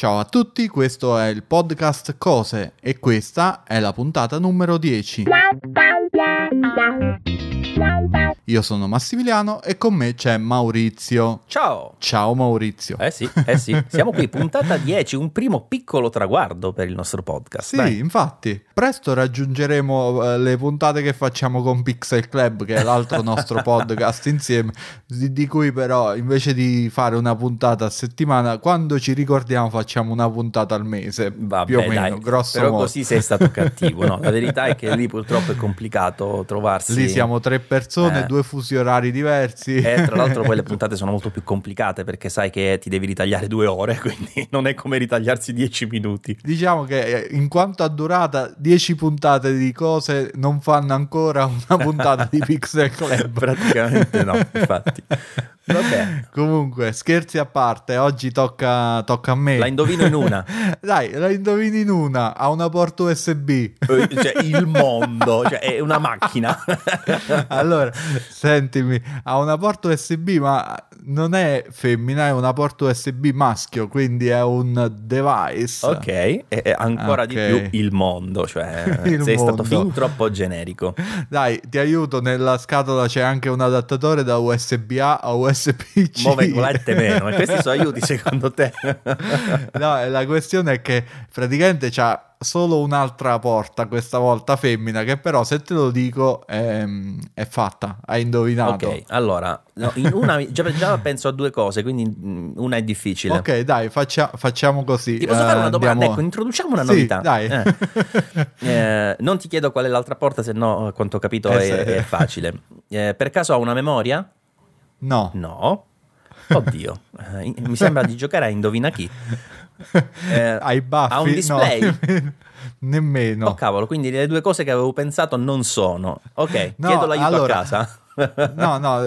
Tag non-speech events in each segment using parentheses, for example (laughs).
Ciao a tutti, questo è il podcast Cose e questa è la puntata numero 10. Io sono Massimiliano e con me c'è Maurizio. Ciao! Ciao Maurizio. Eh sì, eh sì, (laughs) siamo qui, puntata 10, un primo piccolo traguardo per il nostro podcast. Sì, Dai. infatti, presto raggiungeremo eh, le puntate che facciamo con Pixel Club, che è l'altro nostro (laughs) podcast insieme, di, di cui però invece di fare una puntata a settimana, quando ci ricordiamo facciamo una puntata al mese, Vabbè, più o meno, dai, grosso però modo. così sei stato cattivo, no? La verità è che lì (laughs) purtroppo è complicato trovarsi. Lì siamo tre persone, Eh. due fusi orari diversi. E tra l'altro poi le (laughs) puntate sono molto più complicate perché sai che ti devi ritagliare due ore, (laughs) quindi non è come ritagliarsi dieci minuti. Diciamo che eh, in quanto a durata, 10 puntate di cose non fanno ancora una puntata di (laughs) Pixel Club. Praticamente no, infatti. Vabbè, Comunque, scherzi a parte, oggi tocca, tocca a me. la indovino in una. Dai, la indovini in una, ha una porta USB. Eh, Cioè, il mondo, cioè è una macchina. allora, sentimi, ha una porta USB, ma non è femmina, è una porta USB maschio, quindi è un device. Ok, e ancora di Ok. più il mondo, cioè (laughs) Il sei mondo. stato fin troppo generico. Dai, ti aiuto, nella scatola c'è anche un adattatore da USB A a USB C. Muove volette meno, (laughs) e questi sono aiuti secondo te? No, la questione è che praticamente c'ha solo un'altra porta, questa volta femmina, che però se te lo dico è, è fatta, hai indovinato. ok, allora, no, in una, già, già penso a due cose, quindi mm, una è difficile. Ok, dai, faccia- facciamo così. Ti posso eh, fare una domanda? andiamo- Ecco, introduciamo una Sì, novità. dai. Eh. (laughs) Eh, non ti chiedo qual è l'altra porta, se no, a quanto ho capito, Eh, è, sì. è facile. Eh, per caso ha una memoria? No. No. Oddio, eh, mi sembra di giocare a Indovina chi. (laughs) Eh, hai baffi? ha un display? No, (laughs) nemmeno. Oh cavolo, quindi le due cose che avevo pensato non sono. Ok, No, chiedo l'aiuto allora- a casa. (laughs) No, no,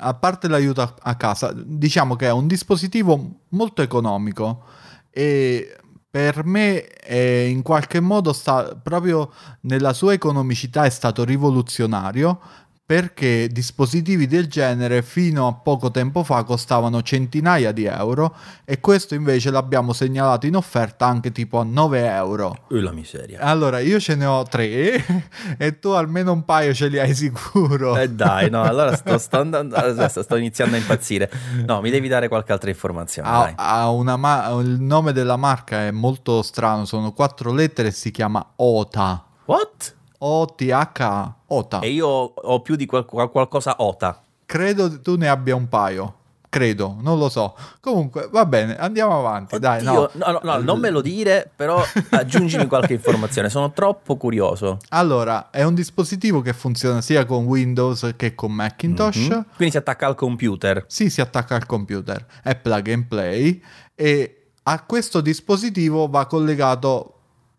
a parte l'aiuto a, casa, diciamo che è un dispositivo molto economico e per me è in qualche modo sta proprio nella sua economicità è stato rivoluzionario perché dispositivi del genere fino a poco tempo fa costavano centinaia di euro e questo invece l'abbiamo segnalato in offerta anche tipo a 9 euro. Uh, la miseria. Allora, io ce ne ho tre (laughs) e tu almeno un paio ce li hai sicuro. Eh dai, no, allora sto, (laughs) sto andando- sto iniziando a impazzire. No, mi devi dare qualche altra informazione. Ha, ha una ma- il nome della marca è molto strano, sono quattro lettere e si chiama OTA. What? O-T-H-A. OTA. E io ho più di qual- qual- qualcosa OTA. Credo tu ne abbia un paio. Credo, non lo so. Comunque, va bene, andiamo avanti. Dai, no. Oddio, no, no, no, non me lo dire, però (laughs) aggiungimi qualche informazione, sono troppo curioso. Allora, è un dispositivo che funziona sia con Windows che con Macintosh. Mhm. Quindi si attacca al computer. Sì, si attacca al computer, è plug and play e a questo dispositivo va collegato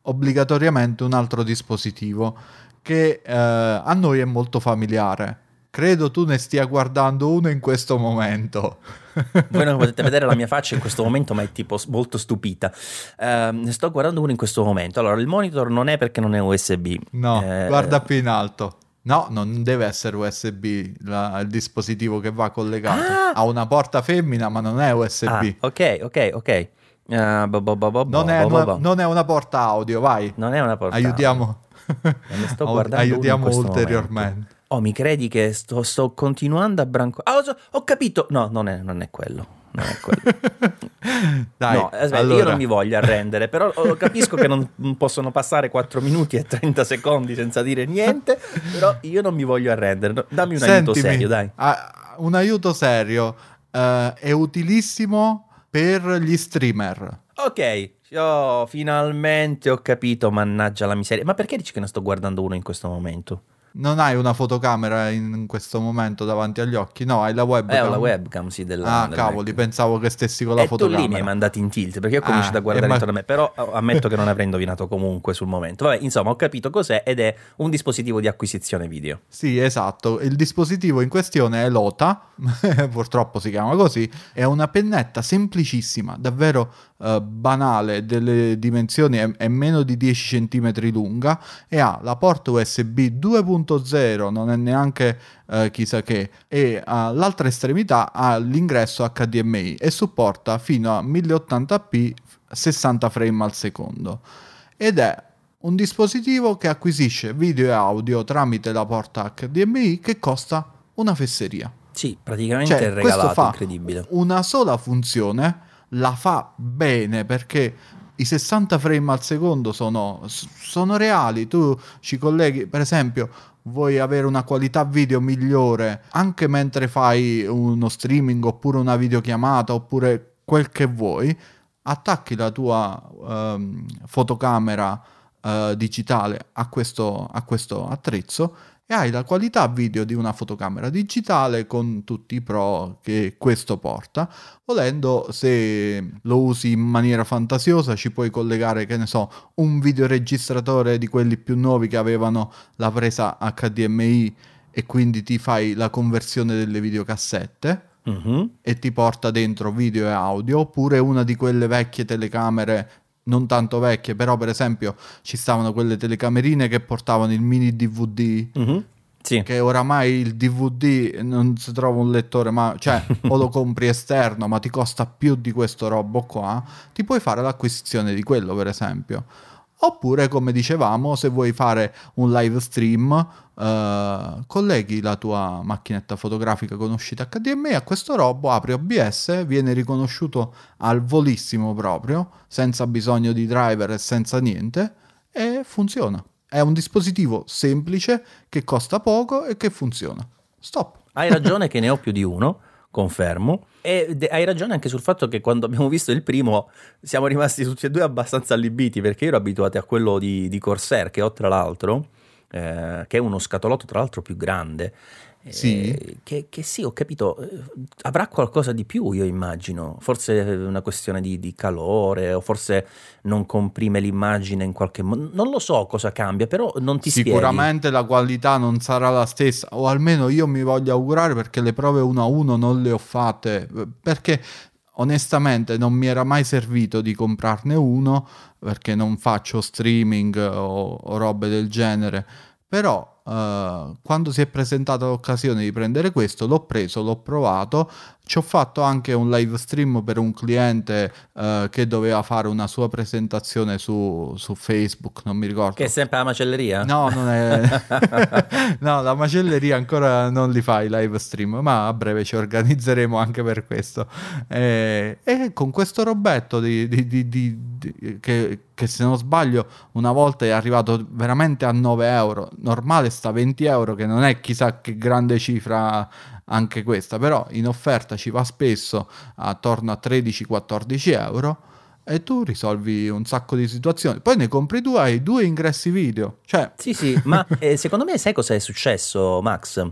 obbligatoriamente un altro dispositivo che eh, a noi è molto familiare. Credo tu ne stia guardando uno in questo momento. (laughs) Voi non potete vedere la mia faccia in questo (laughs) momento, ma è tipo molto stupita. Ehm, ne sto guardando uno in questo momento. Allora, il monitor non è perché non è USB. No, Eh, guarda più in alto. No, non deve essere USB la- il dispositivo che va collegato. Ah! Ha una porta femmina, ma non è USB. Ah, ok, ok, ok. Eh, bo- bo- bo- bo- non, è, non una porta audio, vai. Non è una porta. Aiutiamo. Ne sto (laughs) Au- guardando uno in Aiutiamo questo ulteriormente. momento. Oh, mi credi che sto, sto continuando a branco. Ah, ho, ho capito. No, non è, non è quello. Non è quello. (laughs) Dai, no, aspetta, allora, io non mi voglio arrendere, però capisco che non possono passare 4 minuti e 30 secondi senza dire niente, però io non mi voglio arrendere. Dammi un aiuto Sentimi, serio, dai. ah, un aiuto serio eh, è utilissimo per gli streamer. Ok, oh, finalmente ho capito, mannaggia la miseria. Ma perché dici che ne sto guardando uno in questo momento? Non hai una fotocamera in questo momento davanti agli occhi? No, hai la webcam. Eh, ho la webcam, sì, della... Ah, del cavoli, Mac. pensavo che stessi con la e tu fotocamera. lì mi hai mandati in tilt perché io ho cominciato Ah, a guardare eh, ma- intorno a me, però oh, ammetto che non avrei indovinato comunque sul momento. Vabbè, insomma, ho capito cos'è ed è un dispositivo di acquisizione video. Sì, esatto. Il dispositivo in questione è l'OTA, (laughs) purtroppo si chiama così. È una pennetta semplicissima, davvero eh, banale, delle dimensioni è, è meno di 10 cm lunga e ha la porta USB 2.0, non è neanche eh, chissà che, e all'altra estremità ha l'ingresso HDMI e supporta fino a 1080p 60 frame al secondo ed è un dispositivo che acquisisce video e audio tramite la porta HDMI che costa una fesseria. Sì, praticamente Cioè, è regalato, incredibile. una sola funzione, la fa bene perché i 60 frame al secondo sono, sono reali. Tu ci colleghi, per esempio, vuoi avere una qualità video migliore anche mentre fai uno streaming oppure una videochiamata oppure quel che vuoi, attacchi la tua ehm, fotocamera eh, digitale a questo, a questo attrezzo e hai la qualità video di una fotocamera digitale con tutti i pro che questo porta. Volendo, se lo usi in maniera fantasiosa, ci puoi collegare, che ne so, un videoregistratore di quelli più nuovi che avevano la presa HDMI e quindi ti fai la conversione delle videocassette Mhm. e ti porta dentro video e audio, oppure una di quelle vecchie telecamere non tanto vecchie, però per esempio ci stavano quelle telecamerine che portavano il mini DVD Mhm. Sì. che oramai il DVD non si trova un lettore, ma cioè (laughs) o lo compri esterno, ma ti costa più di questo robo qua, ti puoi fare l'acquisizione di quello, per esempio. Oppure, come dicevamo, se vuoi fare un live stream, eh, colleghi la tua macchinetta fotografica con uscita HDMI a questo robo, apri OBS, viene riconosciuto al volissimo proprio, senza bisogno di driver e senza niente, e funziona. È un dispositivo semplice che costa poco e che funziona. Stop. Hai ragione che ne ho più di uno, confermo. E hai ragione anche sul fatto che quando abbiamo visto il primo siamo rimasti tutti e due abbastanza allibiti perché io ero abituato a quello di, di Corsair che ho tra l'altro, eh, che è uno scatolotto tra l'altro più grande. eh, Sì. che, che sì, ho capito, eh, avrà qualcosa di più io immagino, forse una questione di, di calore o forse non comprime l'immagine in qualche modo, non lo so cosa cambia, però non ti spieghi. Sicuramente la qualità non sarà la stessa, o almeno io mi voglio augurare perché le prove uno a uno non le ho fatte, perché onestamente non mi era mai servito di comprarne uno perché non faccio streaming o, o robe del genere, però eh, quando si è presentata l'occasione di prendere questo l'ho preso, l'ho provato, ci ho fatto anche un live stream per un cliente eh, che doveva fare una sua presentazione su, su Facebook, non mi ricordo. Che è sempre la macelleria? No, non è... (laughs) no, la macelleria ancora non li fa i live stream, ma a breve ci organizzeremo anche per questo. Eh, E, con questo robetto di, di- di- che, che se non sbaglio una volta è arrivato veramente a 9 euro, normale sta a 20 euro, che non è chissà che grande cifra anche questa, però in offerta ci va spesso attorno a 13-14 euro e tu risolvi un sacco di situazioni. Poi ne compri due, hai due ingressi video. Cioè, Sì, sì, ma (laughs) eh, secondo me sai cosa è successo, Max?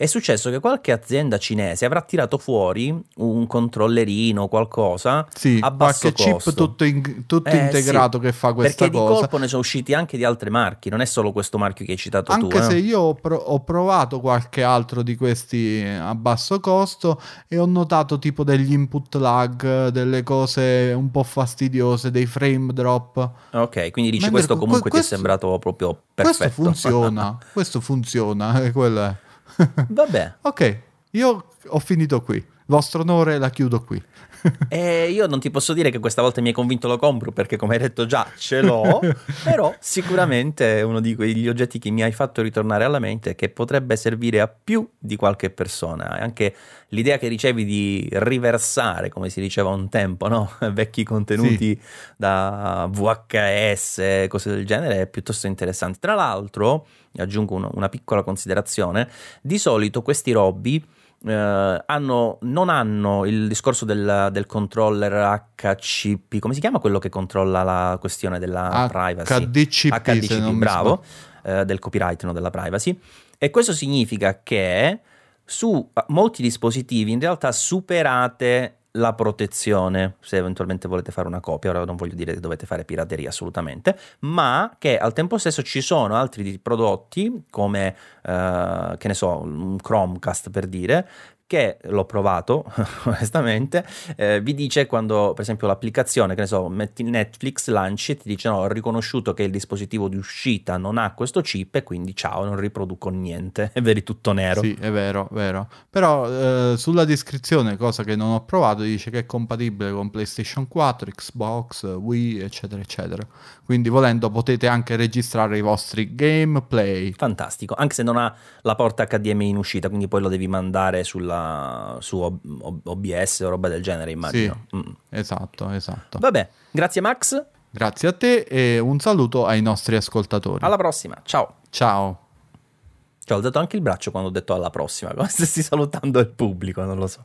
È successo che qualche azienda cinese avrà tirato fuori un controllerino qualcosa sì, a basso qualche costo. chip tutto, in- tutto Eh, integrato sì, che fa questa Perché di cosa. colpo ne sono usciti anche di altri marchi, non è solo questo marchio che hai citato Anche tu. se eh. io ho, pro- ho provato qualche altro di questi a basso costo e ho notato tipo degli input lag, delle cose un po' fastidiose, dei frame drop. Ok, quindi dici Mentre questo que- comunque questo- ti è sembrato proprio perfetto. (laughs) Questo funziona, questo funziona, e quello è. (laughs) Vabbè, Ok, io ho finito qui. Vostro onore la chiudo qui. (laughs) E io non ti posso dire che questa volta mi hai convinto lo compro perché come hai detto già ce l'ho, (laughs) però sicuramente è uno di quegli oggetti che mi hai fatto ritornare alla mente che potrebbe servire a più di qualche persona. E Anche l'idea che ricevi di riversare, come si diceva un tempo, no? (laughs) vecchi contenuti da VHS, cose del genere, è piuttosto interessante. Tra l'altro, aggiungo una, una piccola considerazione, di solito questi robby eh, hanno, non hanno il discorso del, del controller HCP, come si chiama quello che controlla la questione della privacy? HDCP, se HDCP, mi bravo, eh, del copyright, no, della privacy. E questo significa che su molti dispositivi in realtà superate la protezione, se eventualmente volete fare una copia, ora non voglio dire che dovete fare pirateria assolutamente, ma che al tempo stesso ci sono altri prodotti come, eh, che ne so, un Chromecast per dire, che l'ho provato (laughs) onestamente, eh, vi dice quando per esempio l'applicazione, che ne so, metti Netflix, lanci e ti dice no, ho riconosciuto che il dispositivo di uscita non ha questo chip e quindi ciao, non riproduco niente, (laughs) e vedi tutto nero. Sì, è vero, vero. Però eh, sulla descrizione, cosa che non ho provato, dice che è compatibile con PlayStation 4, Xbox, Wii, eccetera, eccetera. Quindi volendo potete anche registrare i vostri gameplay. Fantastico, anche se non ha la porta HDMI in uscita, quindi poi lo devi mandare sulla su OBS o roba del genere, immagino. Sì, mm. Esatto, esatto. Vabbè, grazie Max. Grazie a te e un saluto ai nostri ascoltatori. Alla prossima, ciao. Ciao. Cioè, ho dato anche il braccio quando ho detto alla prossima, (laughs) come stessi salutando il pubblico, non lo so.